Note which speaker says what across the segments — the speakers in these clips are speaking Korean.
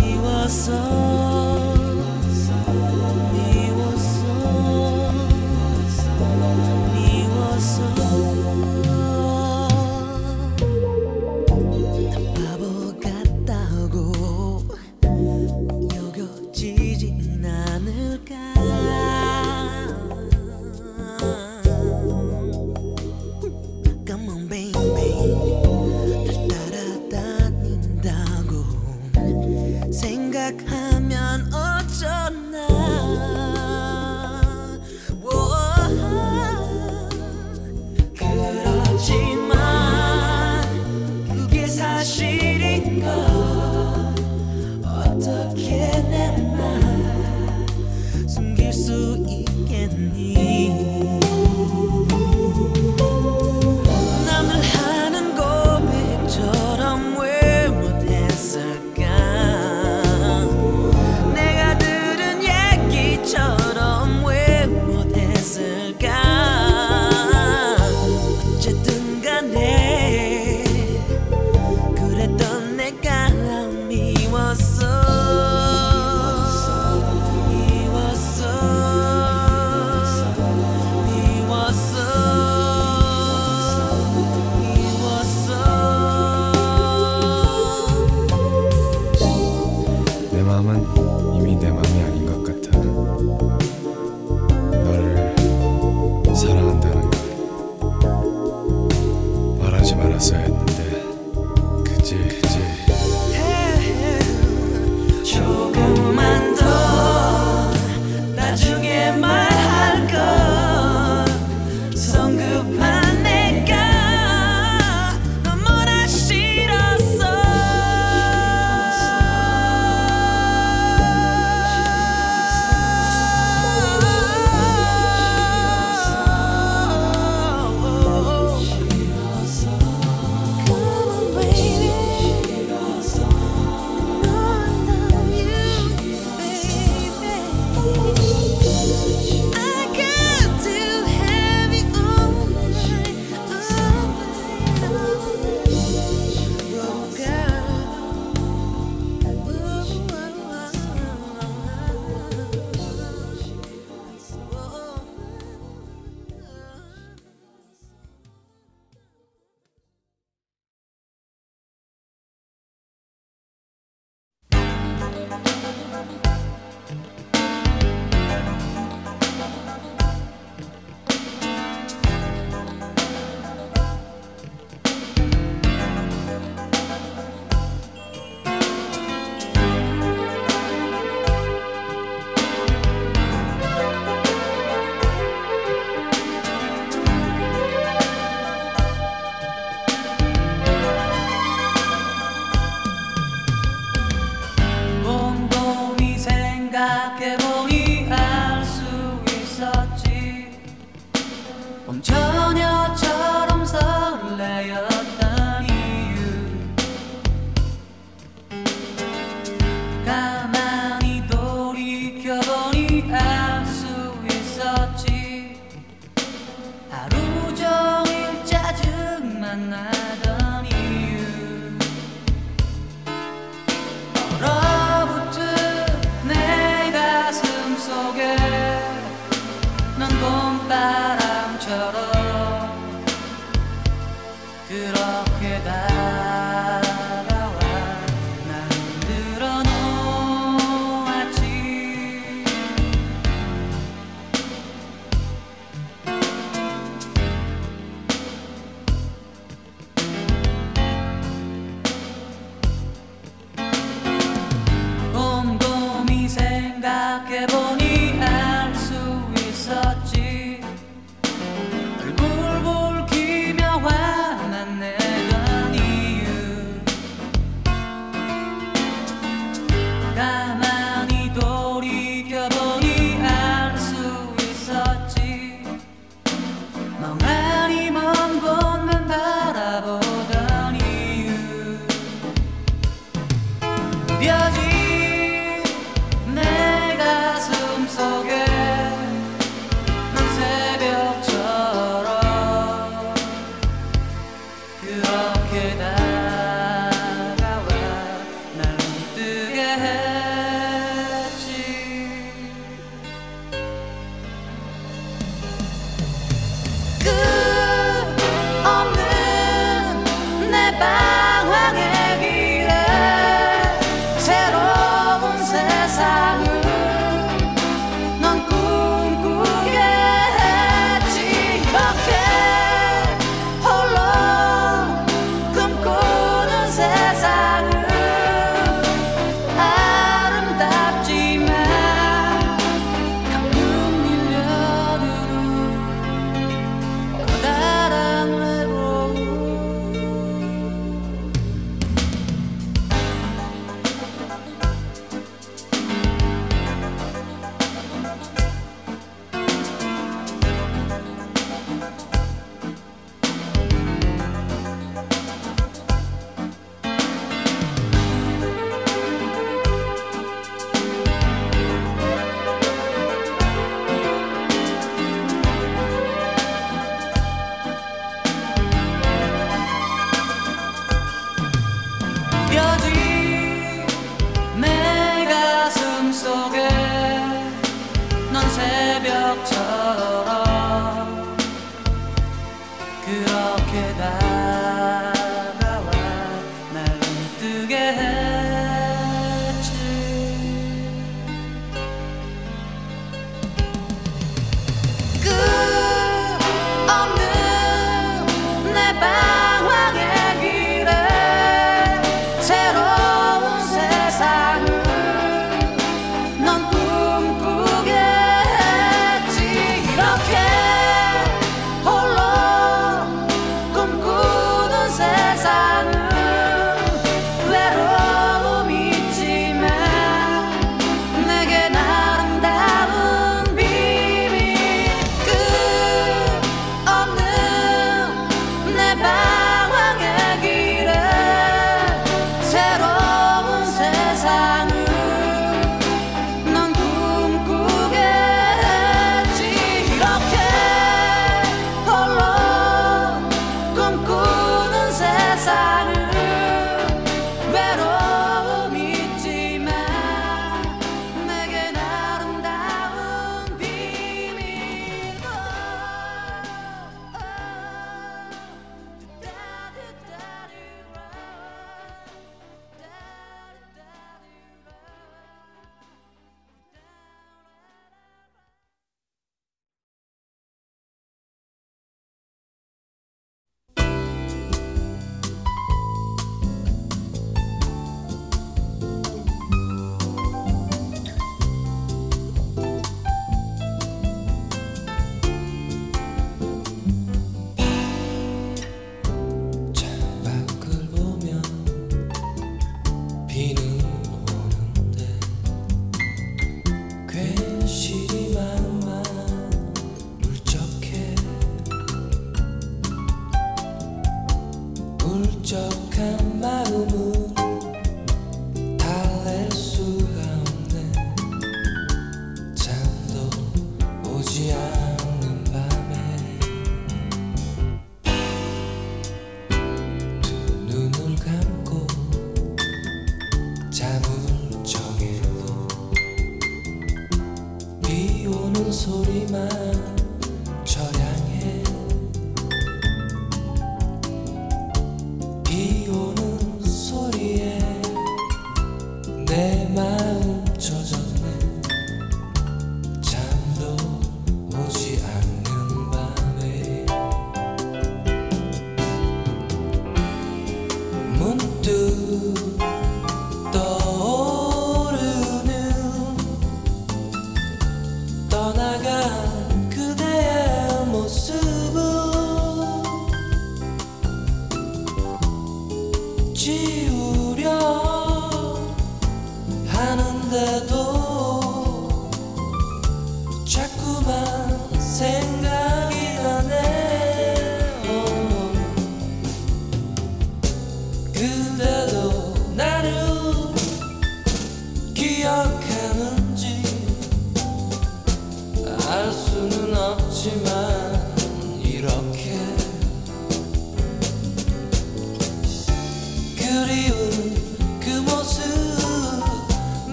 Speaker 1: We were so.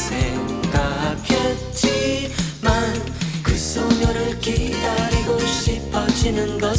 Speaker 2: 생각했지만 그
Speaker 3: 소녀를 기다리고 싶어지는 것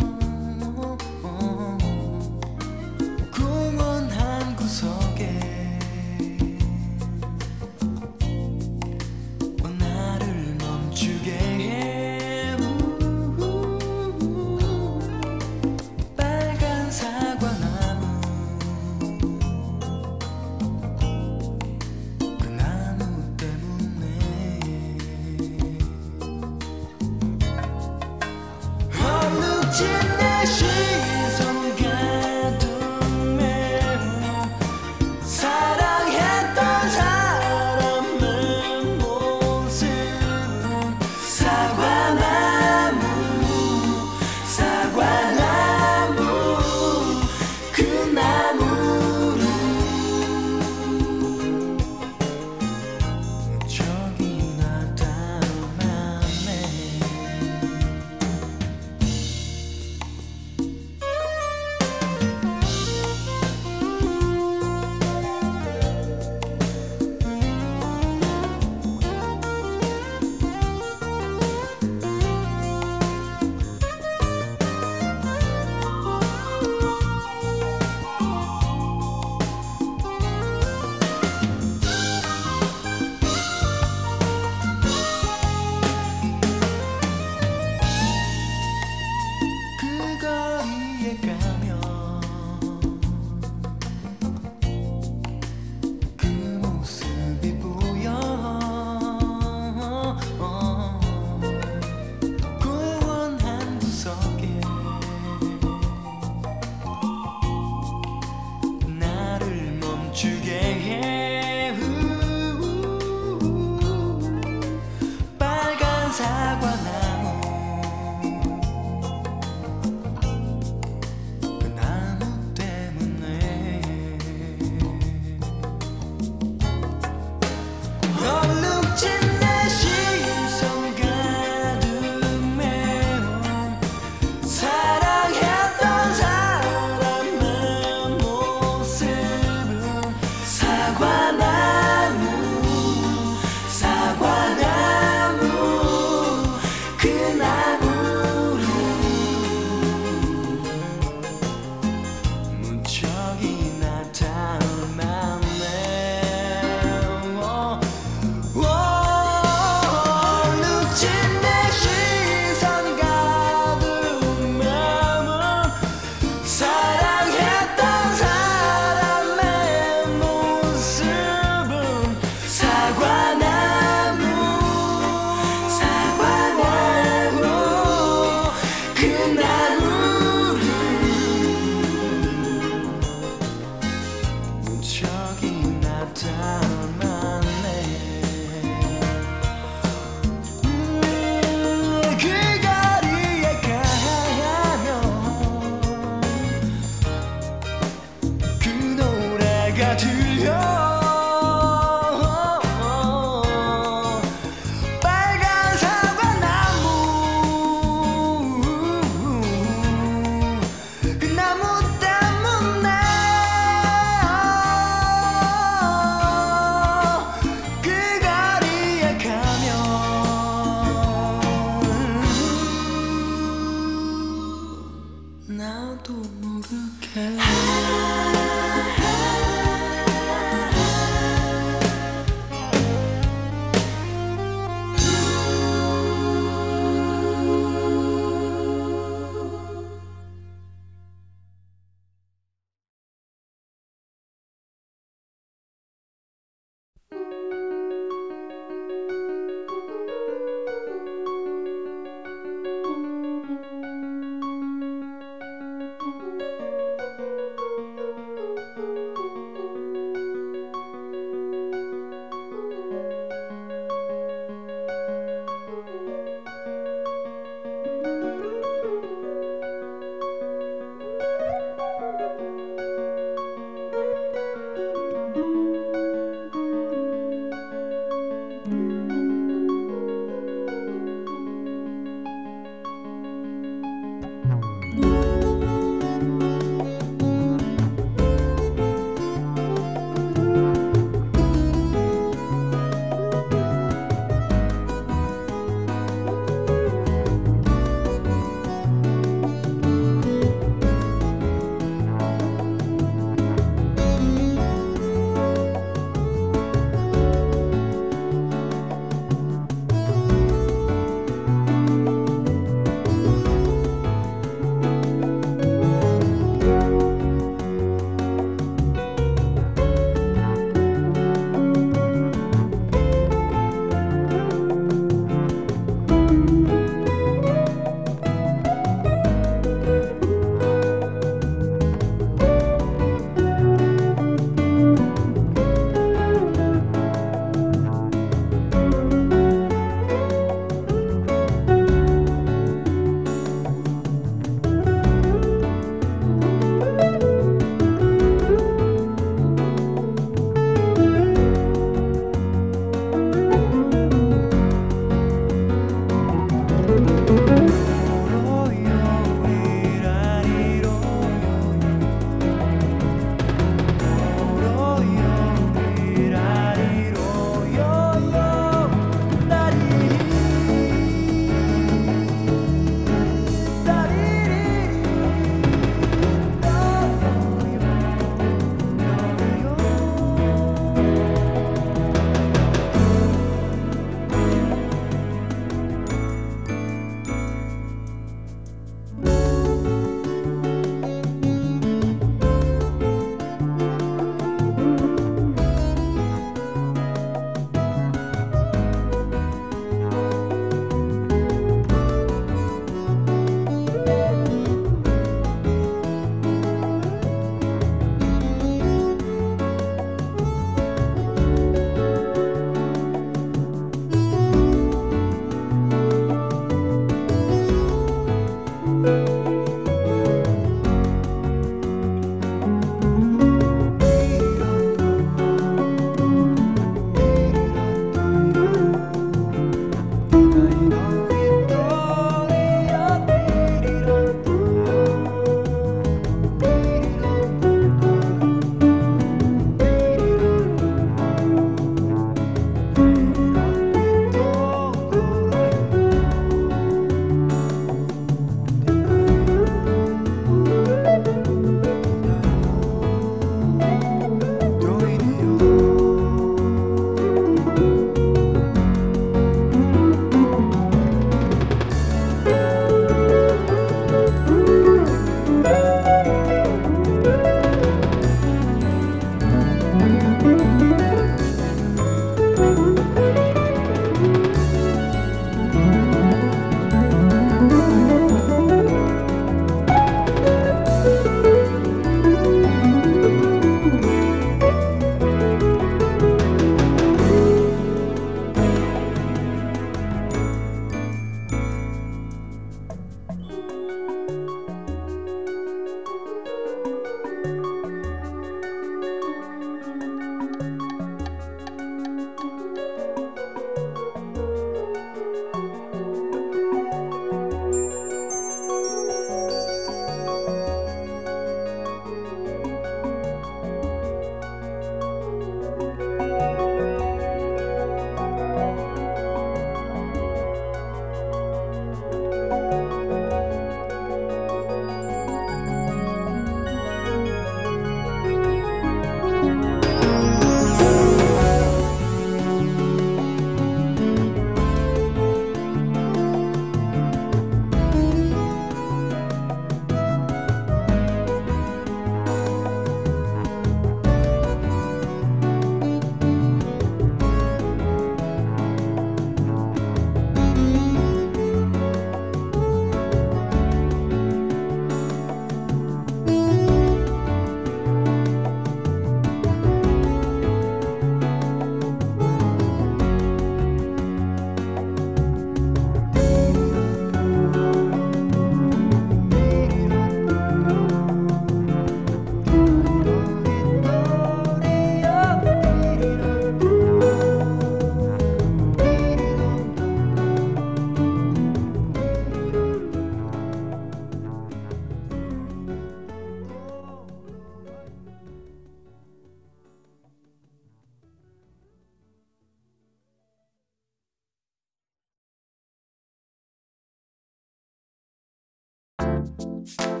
Speaker 3: 어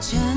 Speaker 3: 全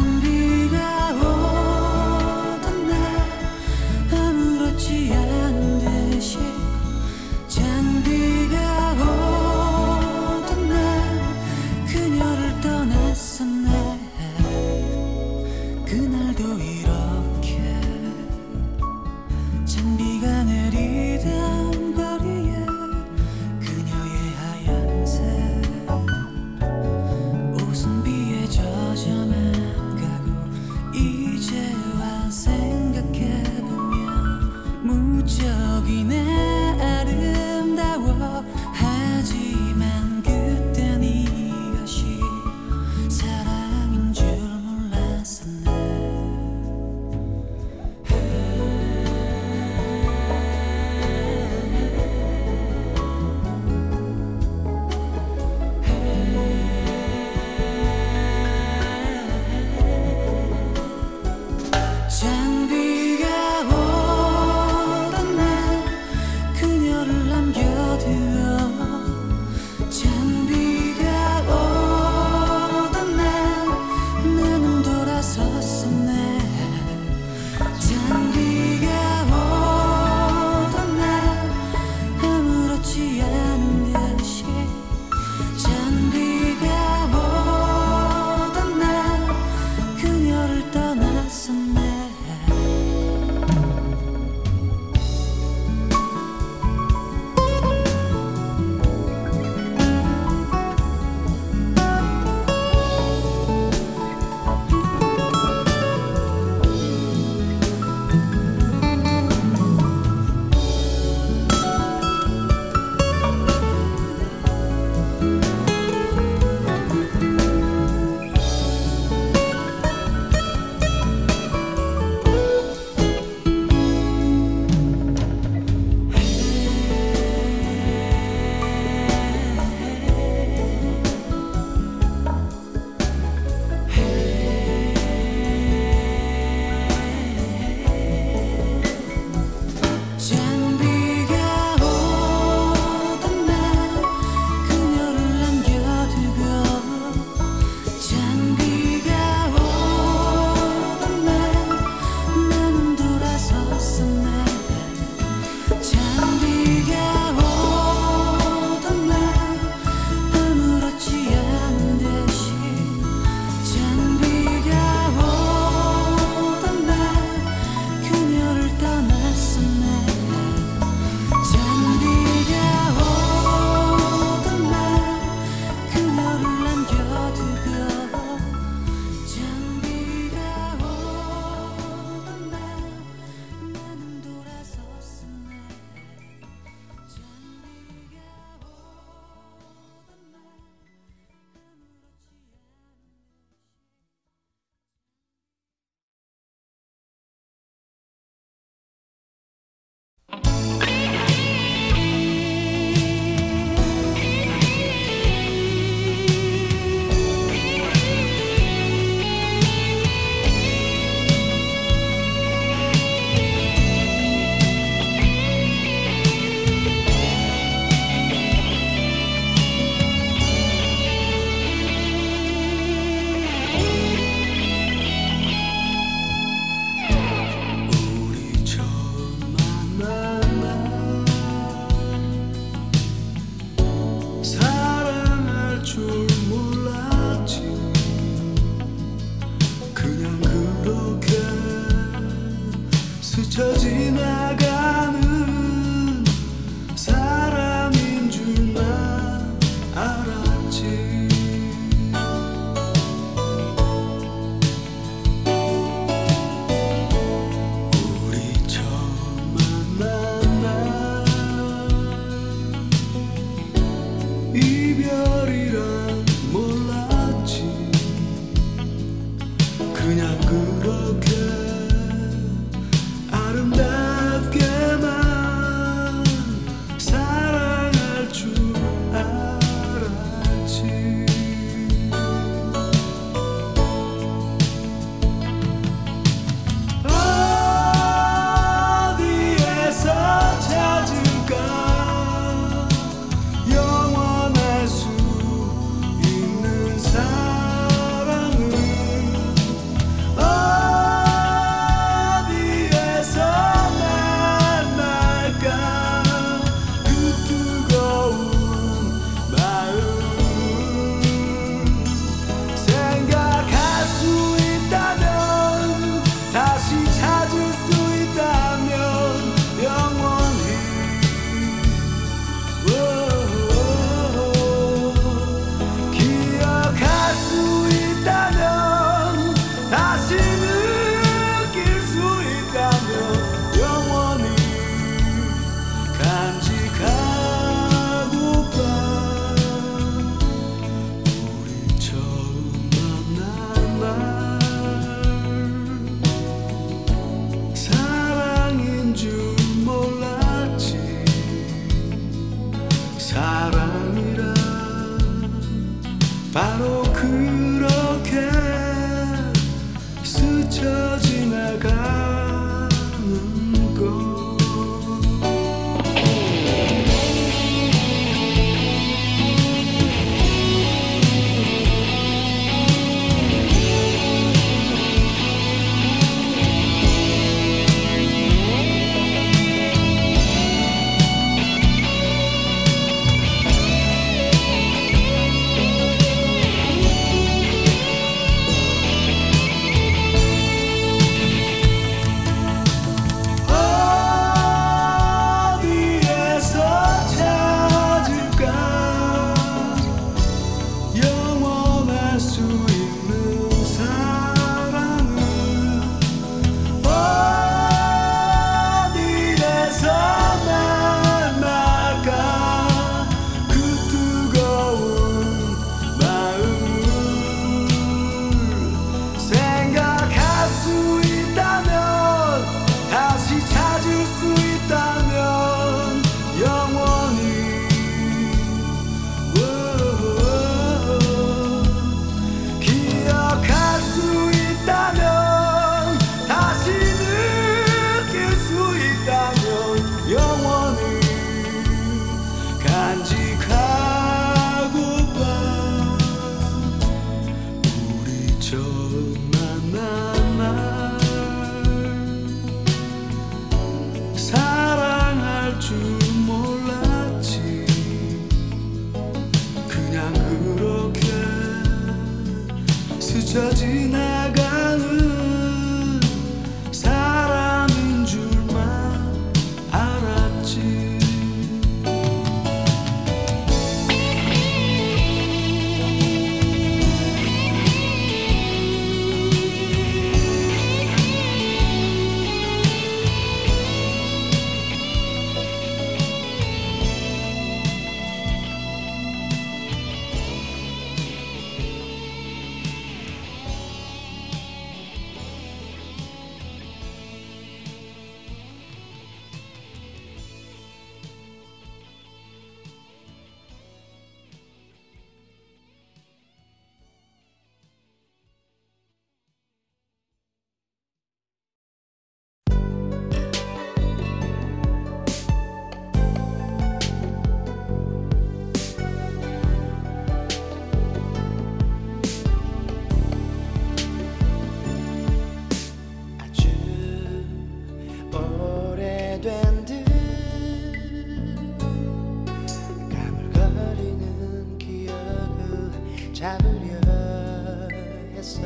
Speaker 4: 있어.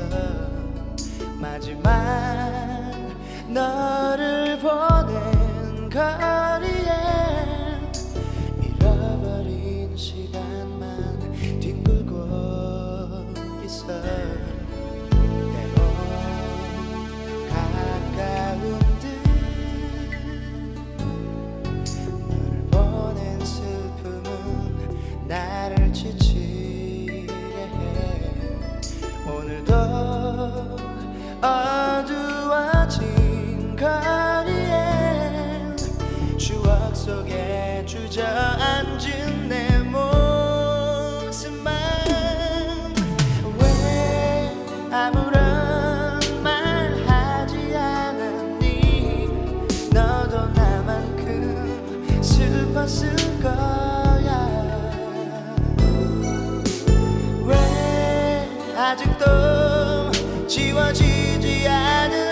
Speaker 5: 마지막 너를 보낸 것 속에 주저앉은 내 모습만 왜 아무런 말 하지 않니? 너도 나만큼 슬펐을 거야 왜 아직도 지워지지 않은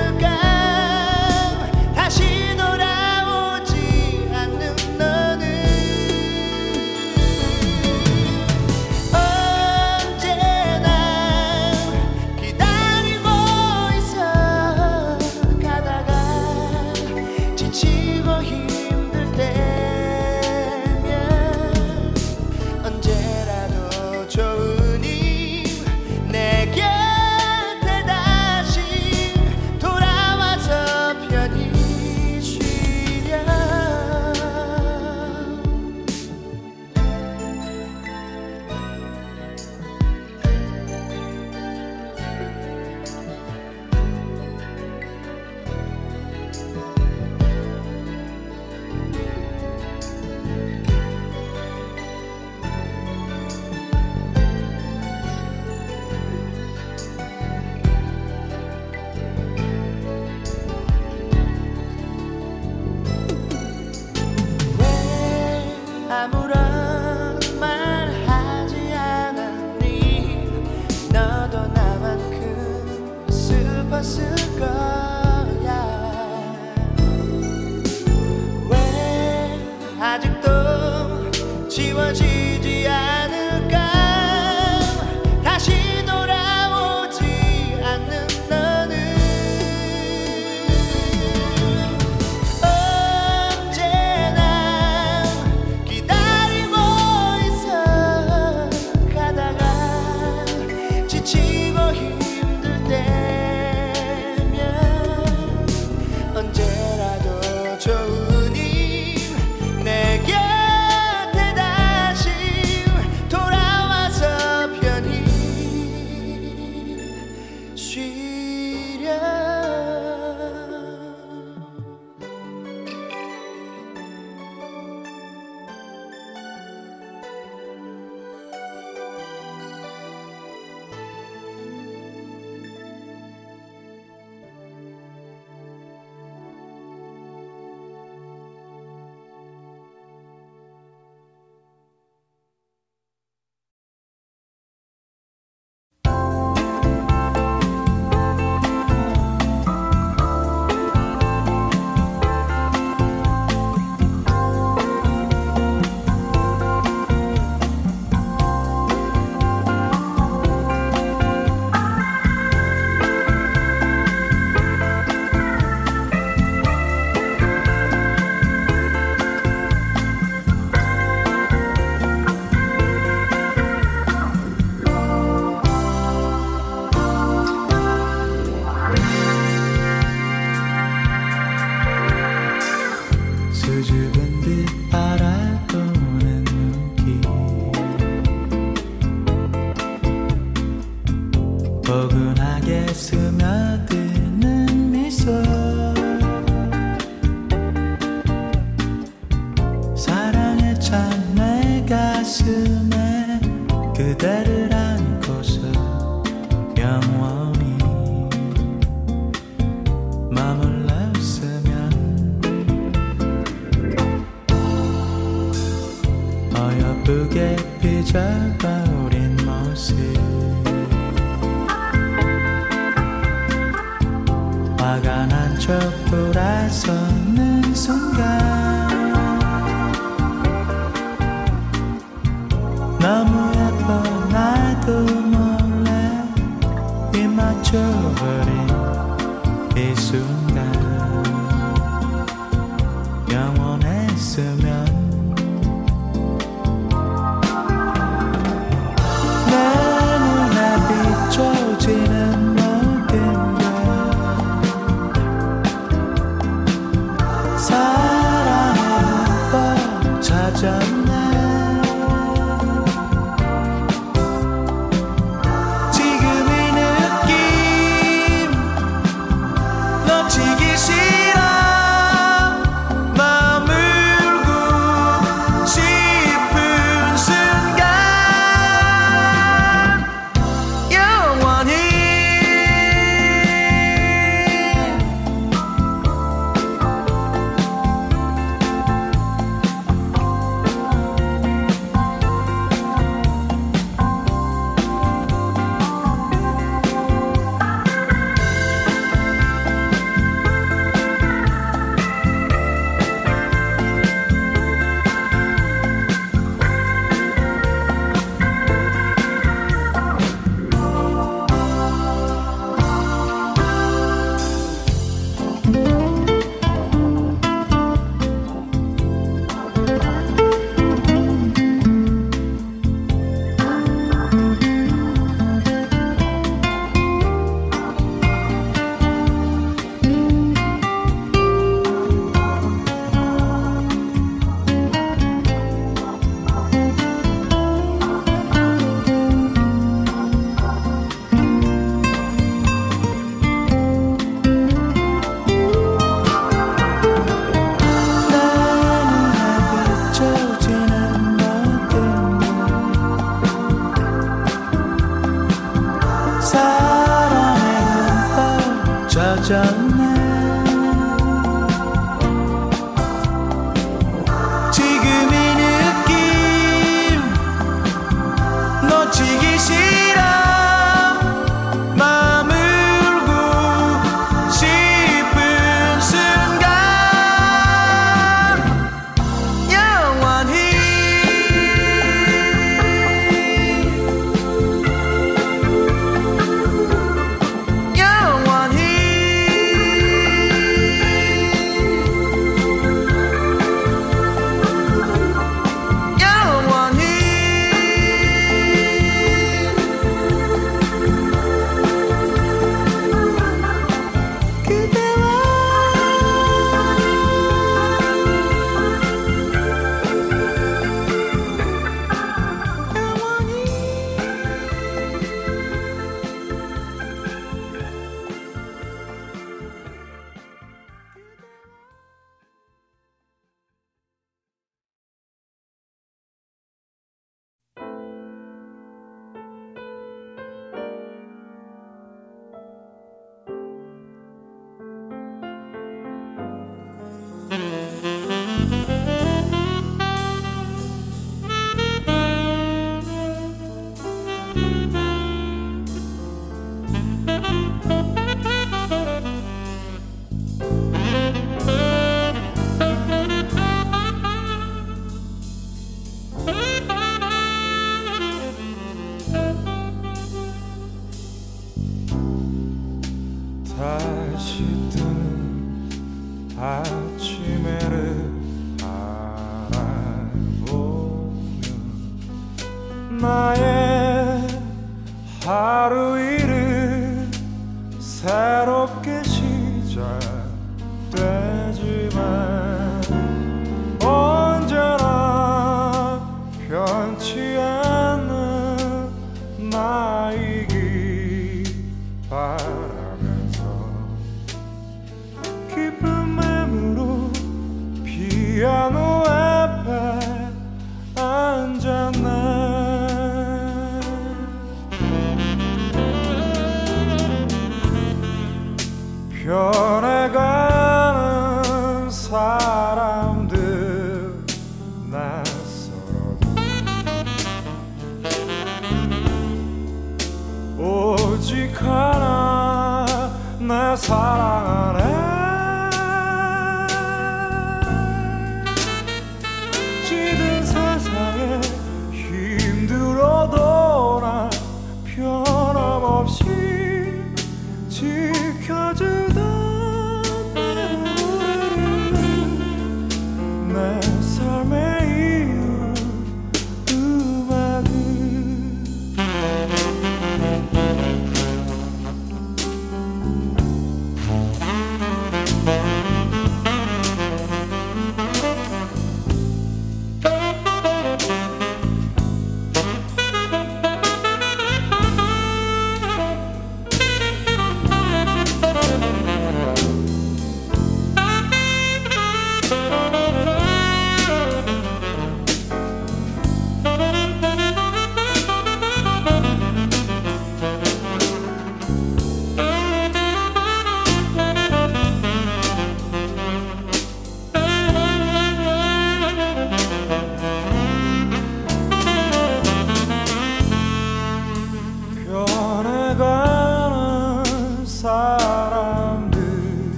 Speaker 6: 하루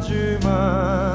Speaker 3: 나지만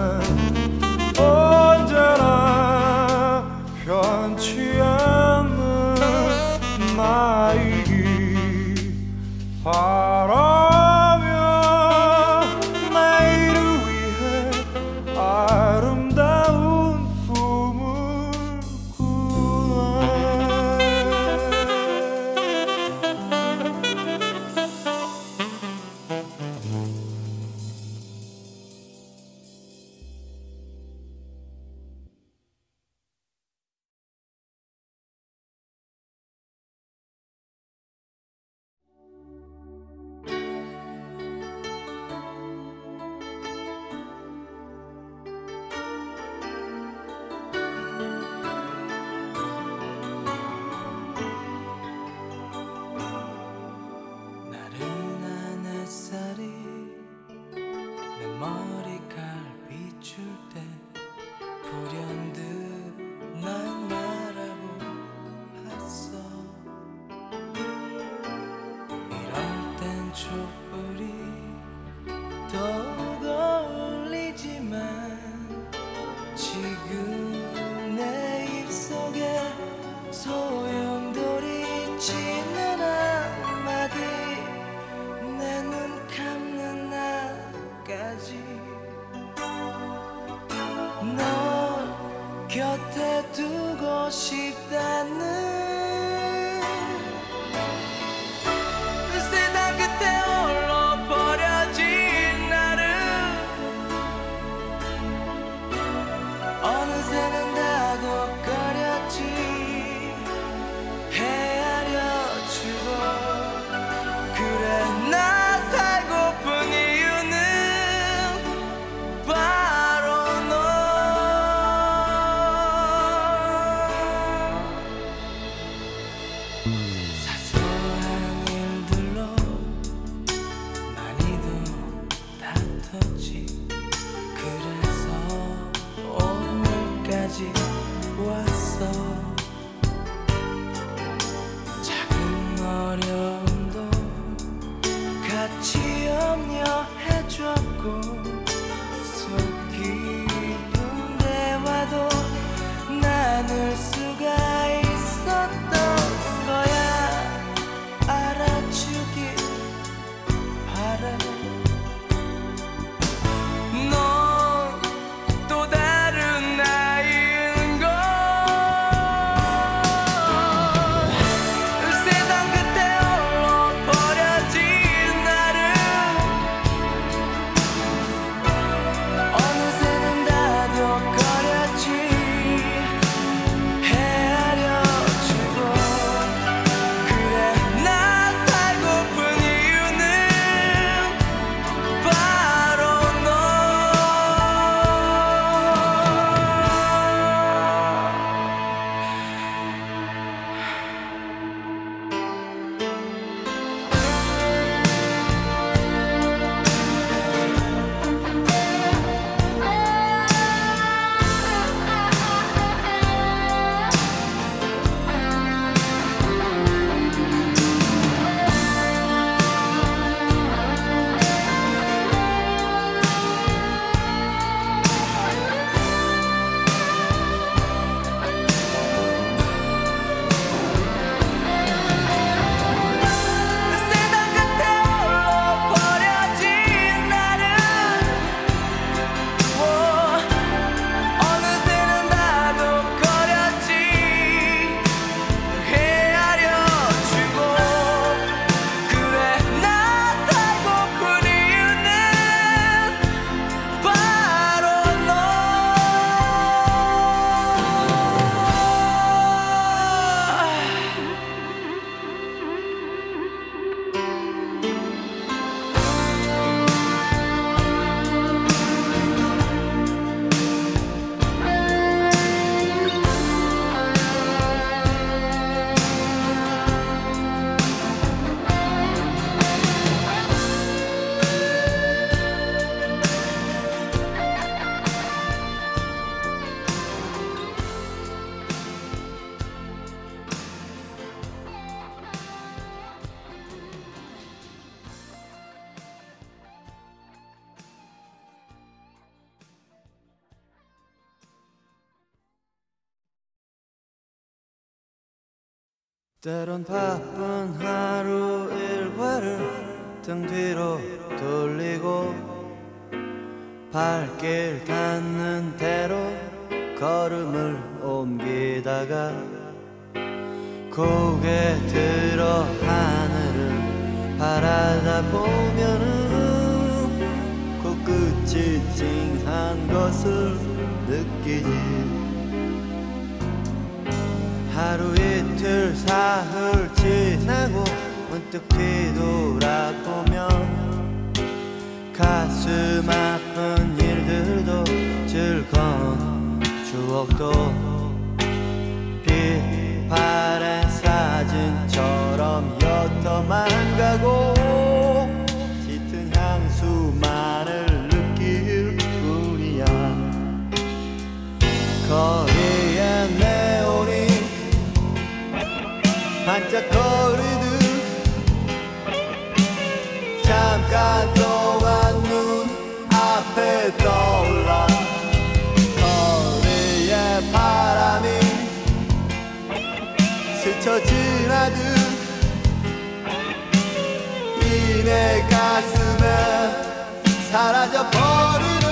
Speaker 2: 사라져 버리는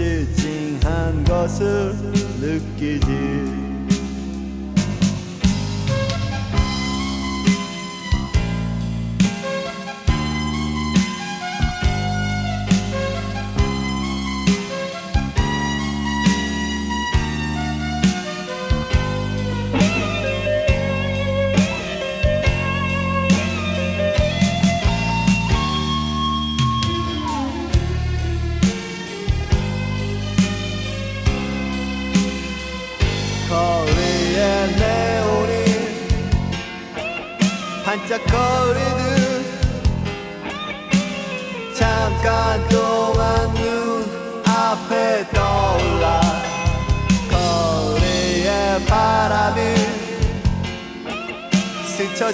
Speaker 2: 지칭한 것을 느끼지.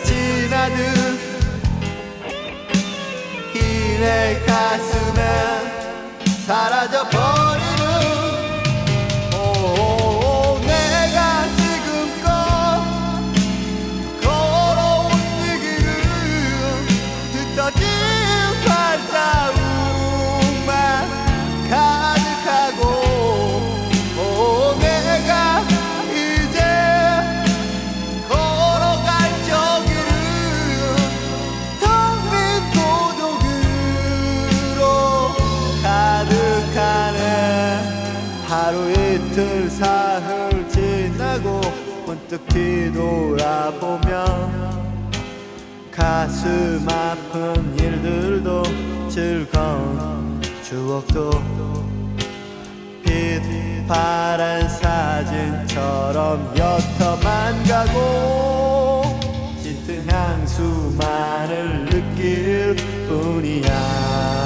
Speaker 2: 지나듯 길의 가슴에 사라져버린 쭉 뒤돌아보면 가슴 아픈 일들도 즐거운 추억도 빛 파란 사진처럼 옅어만 가고 짙은 향수만을 느낄 뿐이야.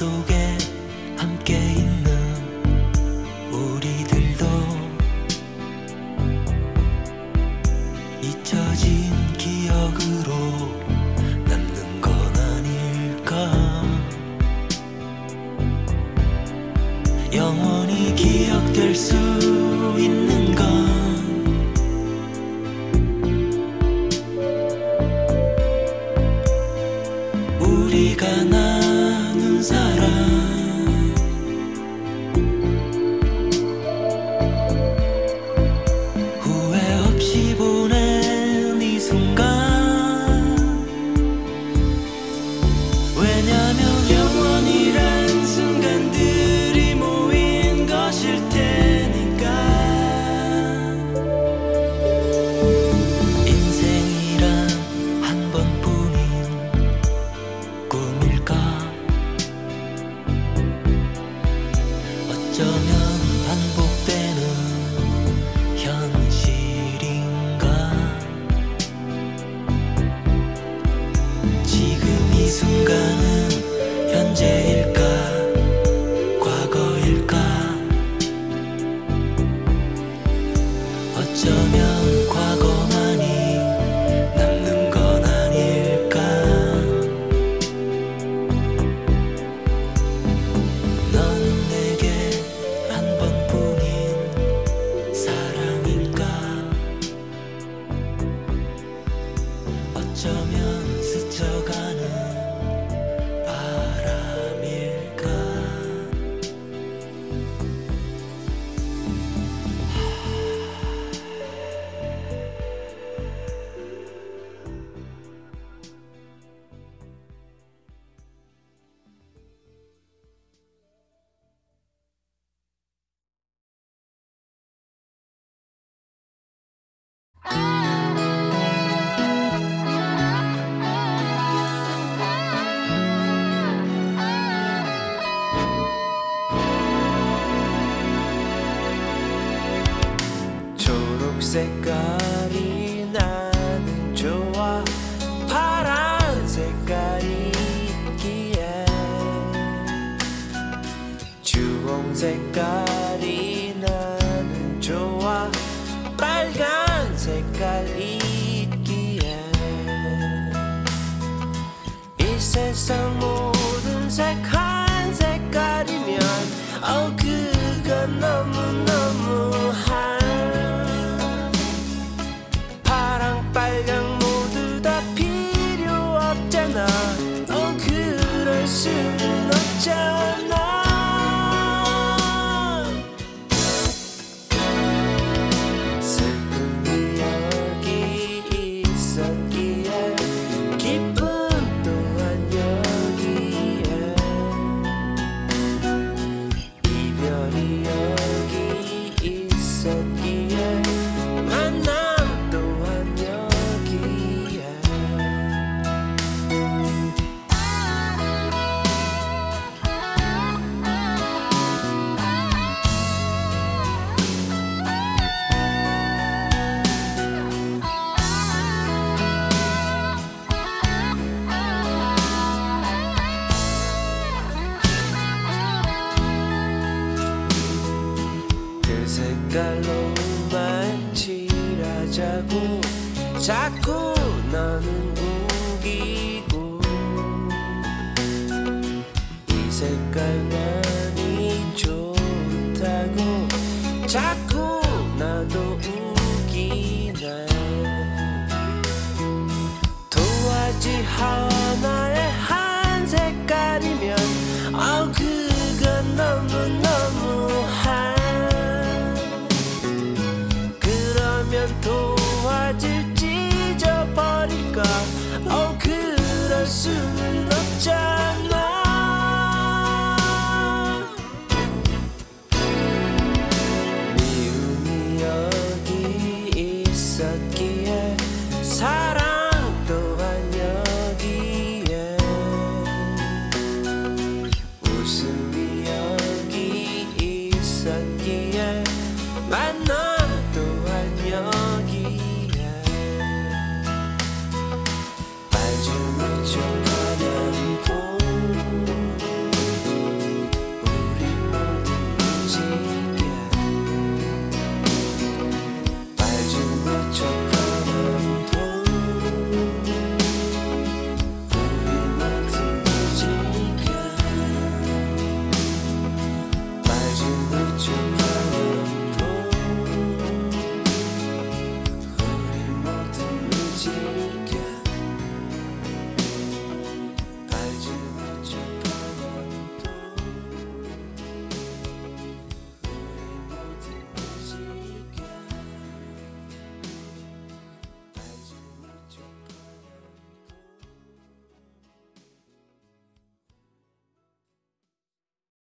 Speaker 5: 속에 Oh 그건 너무너무 한 파랑 빨강 모두 다 필요 없잖아. Oh 그럴 순 없잖아